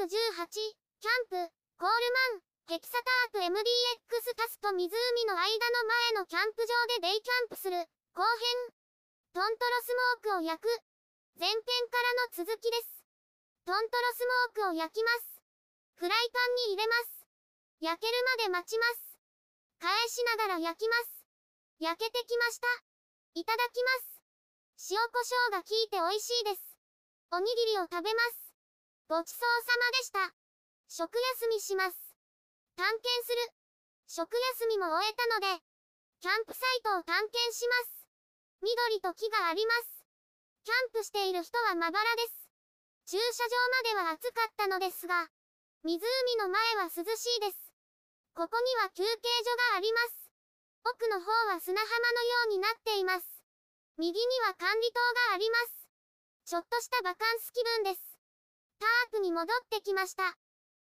キャンプ、コールマン、ヘキサタープ MDX タスと湖の間の前のキャンプ場でデイキャンプする、後編。トントロスモークを焼く。前編からの続きです。トントロスモークを焼きます。フライパンに入れます。焼けるまで待ちます。返しながら焼きます。焼けてきました。いただきます。塩コショウが効いて美味しいです。おにぎりを食べます。ごちそうさまでした。食休みします。探検する。食休みも終えたので、キャンプサイトを探検します。緑と木があります。キャンプしている人はまばらです。駐車場までは暑かったのですが、湖の前は涼しいです。ここには休憩所があります。奥の方は砂浜のようになっています。右には管理棟があります。ちょっとしたバカンス気分です。タープに戻ってきました。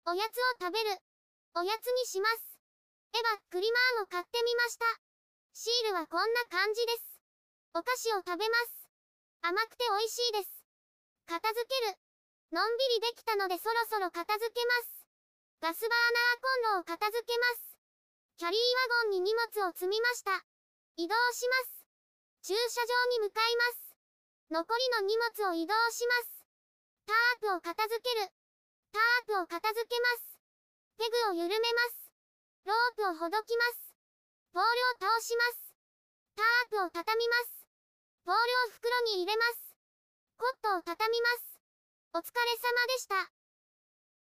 おやつを食べる。おやつにします。エヴァ、クリマーンを買ってみました。シールはこんな感じです。お菓子を食べます。甘くて美味しいです。片付ける。のんびりできたのでそろそろ片付けます。ガスバーナーコンロを片付けます。キャリーワゴンに荷物を積みました。移動します。駐車場に向かいます。残りの荷物を移動します。タープを片付ける。タープを片付けます。ペグを緩めます。ロープをほどきます。ボールを倒します。タープを畳みます。ボールを袋に入れます。コットを畳みます。お疲れ様でした。